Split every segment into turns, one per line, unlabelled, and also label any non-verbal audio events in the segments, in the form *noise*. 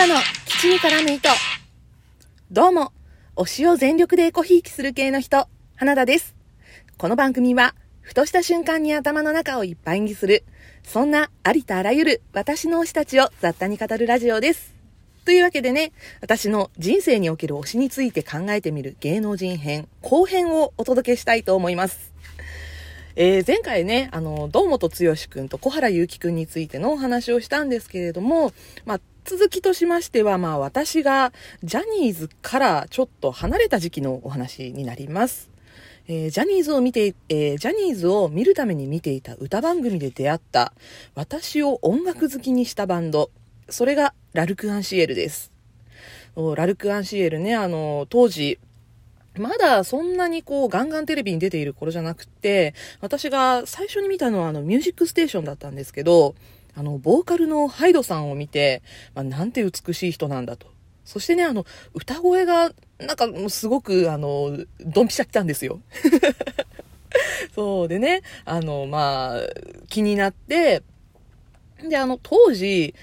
田の基地に絡む糸。どうも、推しを全力でエコひいきする系の人、花田です。この番組は、ふとした瞬間に頭の中をいっぱいにする、そんなありとあらゆる私の推したちを雑多に語るラジオです。というわけでね、私の人生における推しについて考えてみる芸能人編後編をお届けしたいと思います。えー、前回ね、あの、堂本剛くんと小原祐希くんについてのお話をしたんですけれども、まあ、続きとしましては、まあ、私がジャニーズからちょっと離れた時期のお話になります。えー、ジャニーズを見て、えー、ジャニーズを見るために見ていた歌番組で出会った、私を音楽好きにしたバンド、それがラルク・アンシエルです。ラルク・アンシエルね、あの、当時、まだそんなにこうガンガンテレビに出ている頃じゃなくて、私が最初に見たのはあのミュージックステーションだったんですけど、あの、ボーカルのハイドさんを見て、まあ、なんて美しい人なんだと。そしてね、あの、歌声が、なんかすごく、あの、ドンピシャ来たんですよ。*laughs* そうでね、あの、まあ、気になって、で、あの、当時、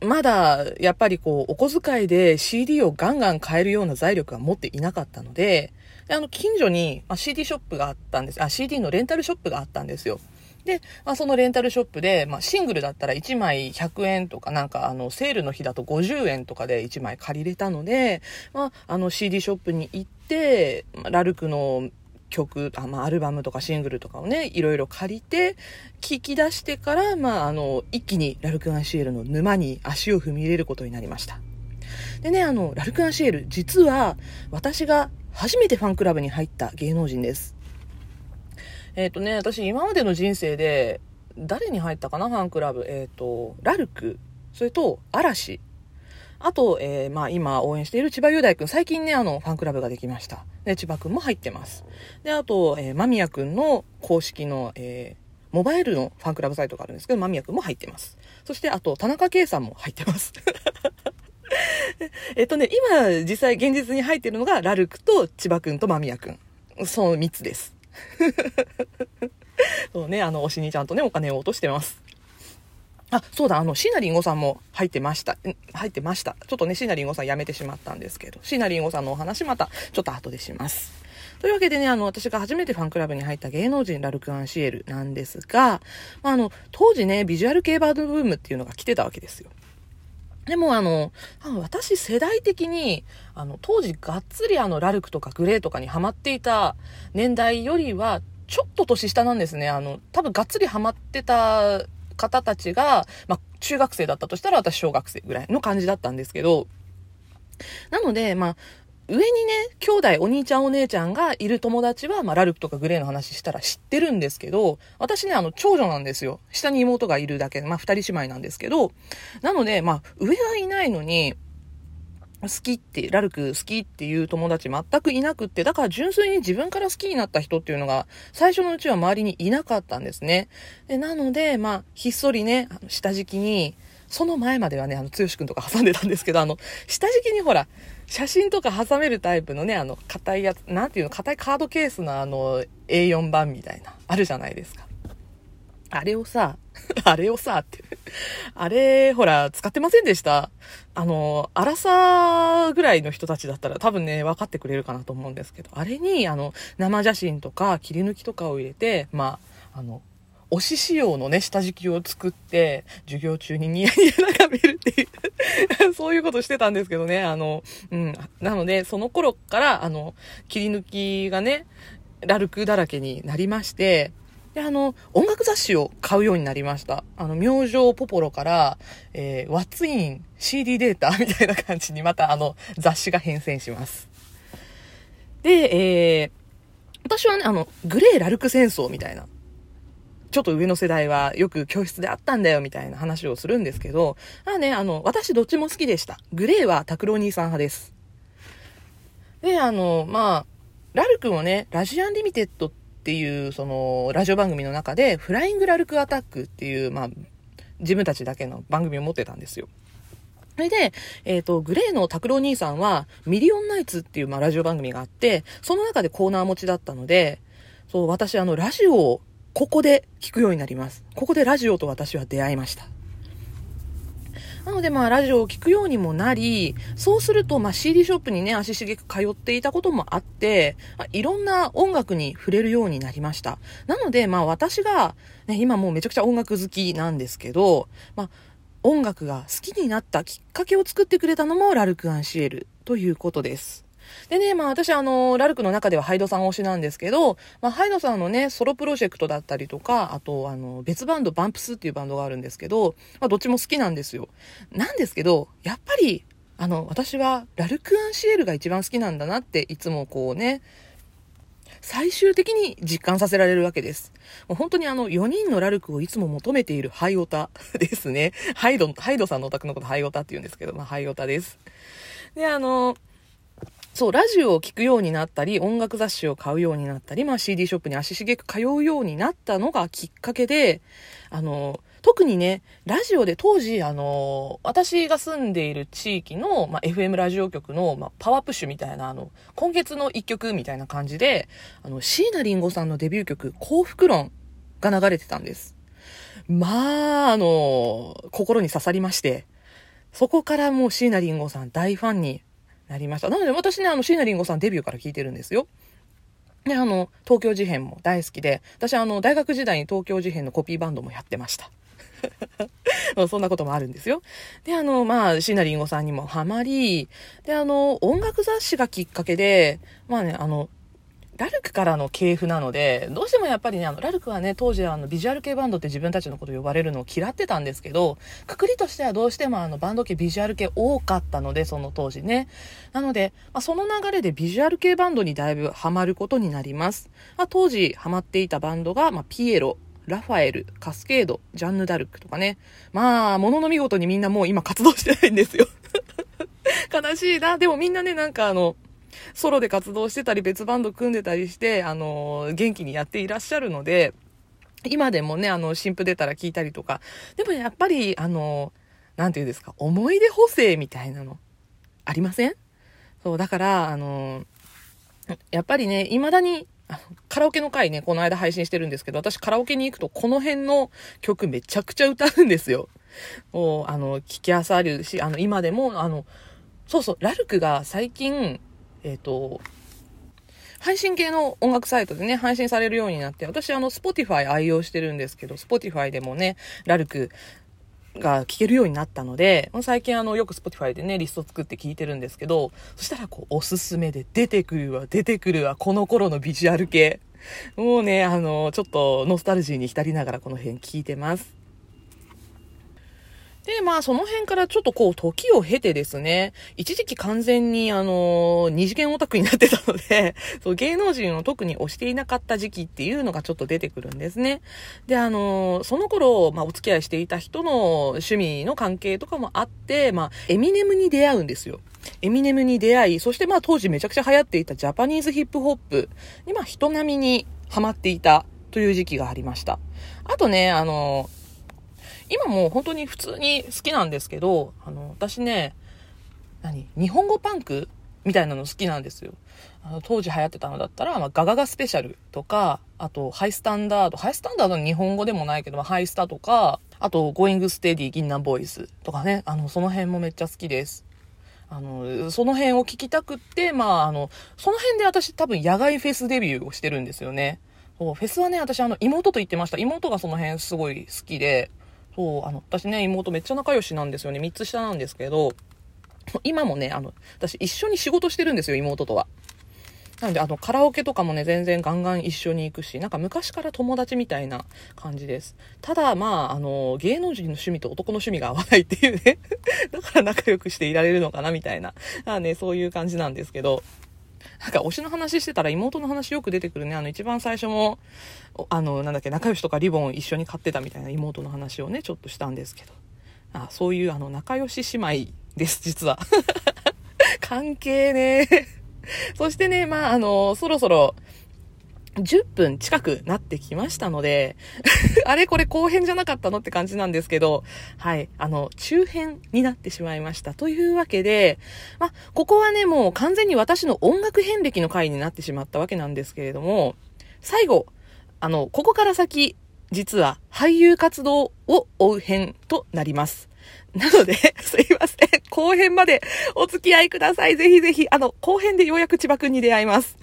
まだ、やっぱりこう、お小遣いで CD をガンガン買えるような財力は持っていなかったので、であの、近所に、まあ、CD ショップがあったんです。あ、CD のレンタルショップがあったんですよ。で、まあ、そのレンタルショップで、まあ、シングルだったら1枚100円とか、なんか、あの、セールの日だと50円とかで1枚借りれたので、まあ、あの、CD ショップに行って、ラルクの曲、あまあ、アルバムとかシングルとかをね、いろいろ借りて、聞き出してから、まあ、あの、一気にラルク・アンシエルの沼に足を踏み入れることになりました。でね、あの、ラルク・アンシエル、実は、私が初めてファンクラブに入った芸能人です。えっ、ー、とね、私今までの人生で、誰に入ったかな、ファンクラブ。えっ、ー、と、ラルク、それと、嵐、あと、えー、まあ今応援している千葉雄大君、最近ね、あの、ファンクラブができました。で、千葉君も入ってます。で、あと、えー、間宮君の公式の、えー、モバイルのファンクラブサイトがあるんですけど、間宮君も入ってます。そして、あと、田中圭さんも入ってます。*laughs* えっとね、今、実際現実に入ってるのが、ラルクと千葉君と間宮君。その3つです。*laughs* そうね、あの、推しにちゃんとね、お金を落としてます。あ、そうだ、あの、シナリンゴさんも入ってました。入ってました。ちょっとね、シナリンゴさん辞めてしまったんですけど、シナリンゴさんのお話また、ちょっと後でします。というわけでね、あの、私が初めてファンクラブに入った芸能人ラルク・アンシエルなんですが、まあ、あの、当時ね、ビジュアル系バードブームっていうのが来てたわけですよ。でもあの、私世代的に、あの、当時がっつりあの、ラルクとかグレーとかにハマっていた年代よりは、ちょっと年下なんですね。あの、多分がっつりハマってた方たちが、まあ、中学生だったとしたら私小学生ぐらいの感じだったんですけど、なので、まあ、上にね、兄弟、お兄ちゃんお姉ちゃんがいる友達は、まあ、ラルクとかグレーの話したら知ってるんですけど、私ね、あの、長女なんですよ。下に妹がいるだけ、まあ、二人姉妹なんですけど、なので、まあ、上はいないのに、好きって、ラルク好きっていう友達全くいなくって、だから純粋に自分から好きになった人っていうのが、最初のうちは周りにいなかったんですね。でなので、まあ、ひっそりね、下敷きに、その前まではね、あの、剛くんとか挟んでたんですけど、あの、下敷きにほら、写真とか挟めるタイプのね、あの、硬いやつ、なんていうの、硬いカードケースのあの、A4 版みたいな、あるじゃないですか。あれをさ、*laughs* あれをさ、って。あれ、ほら、使ってませんでした？あの、荒さぐらいの人たちだったら多分ね、分かってくれるかなと思うんですけど、あれに、あの、生写真とか切り抜きとかを入れて、まあ、あの、推し仕様のね、下敷きを作って、授業中にニヤニヤ眺めるっていう *laughs* そういうことしてたんですけどね、あの、うん。なので、その頃から、あの、切り抜きがね、ラルクだらけになりまして、で、あの、音楽雑誌を買うようになりました。あの、明星ポポロから、えー、ワッツイン CD データ *laughs* みたいな感じにまたあの、雑誌が変遷します。で、えー、私はね、あの、グレー・ラルク戦争みたいな、ちょっと上の世代はよく教室であったんだよみたいな話をするんですけど、まあね、あの、私どっちも好きでした。グレーは拓郎兄さん派です。で、あの、まあ、ラルクをね、ラジアンリミテッドっていう、その、ラジオ番組の中で、フライングラルクアタックっていう、まあ、自分たちだけの番組を持ってたんですよ。それで、えっ、ー、と、 GLAYの TAKURO兄さんは、ミリオンナイツっていう、まあ、ラジオ番組があって、その中でコーナー持ちだったので、そう、私、あの、ラジオを、ここで聞くようになります。ここでラジオと私は出会いました。なのでまあラジオを聴くようにもなり、そうするとまあ CD ショップにね、足しげく通っていたこともあって、いろんな音楽に触れるようになりました。なのでまあ私が、ね、今もうめちゃくちゃ音楽好きなんですけど、まあ音楽が好きになったきっかけを作ってくれたのもラルク・アンシエルということです。でね、まあ私あの、ラルクの中ではハイドさん推しなんですけど、まあハイドさんのね、ソロプロジェクトだったりとか、あとあの、別バンド、バンプスっていうバンドがあるんですけど、まあどっちも好きなんですよ。なんですけど、やっぱり、あの、私はラルク・アンシエルが一番好きなんだなっていつもこうね、最終的に実感させられるわけです。もう本当にあの4人のラルクをいつも求めているハイオタ *laughs* ですね。ハイド、ハイドさんのお宅のことハイオタって言うんですけど、まあハイオタです。で、あの、そう、ラジオを聴くようになったり、音楽雑誌を買うようになったり、まあ CD ショップに足しげく通うようになったのがきっかけで、あの、特にね、ラジオで当時、あの、私が住んでいる地域の、まあ、FM ラジオ局の、まあ、パワープッシュみたいな、あの、今月の一曲みたいな感じで、あの、椎名林檎さんのデビュー曲、幸福論が流れてたんです。まあ、あの、心に刺さりまして、そこからもう椎名林檎さん大ファンになりました。なので私ね、あの、椎名林檎さんデビューから聞いてるんですよ。で、あの、東京事変も大好きで、私あの、大学時代に東京事変のコピーバンドもやってました。*laughs* そんなこともあるんですよ。で、あの、まあ、椎名林檎さんにもハマり、で、あの、音楽雑誌がきっかけで、まあね、あの、ラルクからの系譜なので、どうしてもやっぱりね、あの、ラルクはね、当時あの、ビジュアル系バンドって自分たちのこと呼ばれるのを嫌ってたんですけど、くくりとしてはどうしてもあの、バンド系、ビジュアル系多かったので、その当時ね。なので、まあ、その流れでビジュアル系バンドにだいぶハマることになります。まあ、当時ハマっていたバンドが、まあ、ピエロ、ラファエル、カスケード、ジャンヌ・ダルクとかね。まあ、ものの見事にみんなもう今活動してないんですよ。*laughs* 悲しいな。でもみんなね、なんかあの、ソロで活動してたり、別バンド組んでたりして、あの、元気にやっていらっしゃるので、今でもね、あの、新譜出たら聞いたりとか。でもやっぱり、あの、なんていうんですか、思い出補正みたいなの、ありません？そう、だから、あの、やっぱりね、未だに、カラオケの回ね、この間配信してるんですけど、私カラオケに行くとこの辺の曲めちゃくちゃ歌うんですよ。もう、あの、聞きあさるし、あの、今でも、あの、そうそう、ラルクが最近、えっ、ー、と、配信系の音楽サイトでね、配信されるようになって、私あの、Spotify 愛用してるんですけど、Spotify でもね、ラルクが聴けるようになったので、最近あの、よく Spotify でね、リスト作って聞いてるんですけど、そしたらこう、おすすめで出てくるわ、出てくるわ、この頃のビジュアル系。もうね、あの、ちょっとノスタルジーに浸りながらこの辺聞いてます。で、まあ、その辺からちょっとこう、時を経てですね、一時期完全に、あの、二次元オタクになってたので、*laughs* そう芸能人を特に推していなかった時期っていうのがちょっと出てくるんですね。で、あの、その頃、まあ、お付き合いしていた人の趣味の関係とかもあって、まあ、エミネムに出会うんですよ。エミネムに出会い、そしてまあ、当時めちゃくちゃ流行っていたジャパニーズヒップホップに、まあ、人並みにハマっていたという時期がありました。あとね、あの、今も本当に普通に好きなんですけど、あの、私ね、何日本語パンクみたいなの好きなんですよ。あの当時流行ってたのだったら、まあ、ガガガスペシャルとか、あと、ハイスタンダード、ハイスタンダードの日本語でもないけど、まあ、ハイスタとか、あと、ゴーイングステディ、銀杏ボーイズとかね、あの、その辺もめっちゃ好きです。あの、その辺を聞きたくって、まあ、あの、その辺で私多分野外フェスデビューをしてるんですよね。そう、フェスはね、私あの、妹と行ってました。妹がその辺すごい好きで、そう、あの、私ね、妹めっちゃ仲良しなんですよね。3つ下なんですけど、今もね、あの、私一緒に仕事してるんですよ、妹とは。なので、あの、カラオケとかもね、全然ガンガン一緒に行くし、なんか昔から友達みたいな感じです。ただ、まあ、あの、芸能人の趣味と男の趣味が合わないっていうね *laughs* だから仲良くしていられるのかな、みたいな。あね、そういう感じなんですけど、なんか推しの話してたら妹の話よく出てくるね。あの一番最初も、あの、なんだっけ、仲良しとかリボン一緒に買ってたみたいな妹の話をね、ちょっとしたんですけど。あそういうあの仲良し姉妹です、実は。*laughs* 関係ね。*laughs* そしてね、まあ、あの、そろそろ、10分近くなってきましたので *laughs* あれこれ後編じゃなかったのって感じなんですけど、はい、あの、中編になってしまいました。というわけで、まここはね、もう完全に私の音楽遍歴の回になってしまったわけなんですけれども、最後、あの、ここから先、実は俳優活動を追う編となります。なので、*laughs* すいません。後編までお付き合いください。ぜひぜひ、あの、後編でようやく千葉くんに出会います。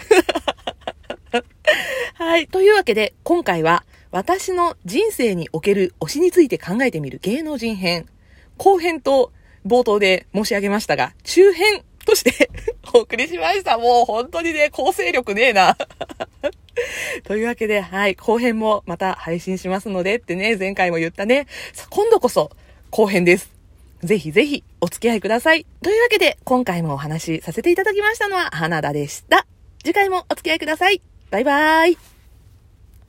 はい。というわけで、今回は、私の人生における推しについて考えてみる芸能人編。後編と冒頭で申し上げましたが、中編として *laughs* お送りしました。もう本当にね、構成力ねえな *laughs* というわけで、はい、後編もまた配信しますのでってね、前回も言ったね。今度こそ後編です。ぜひぜひお付き合いください。というわけで、今回もお話しさせていただきましたのは、花田でした。次回もお付き合いください。バイバーイ。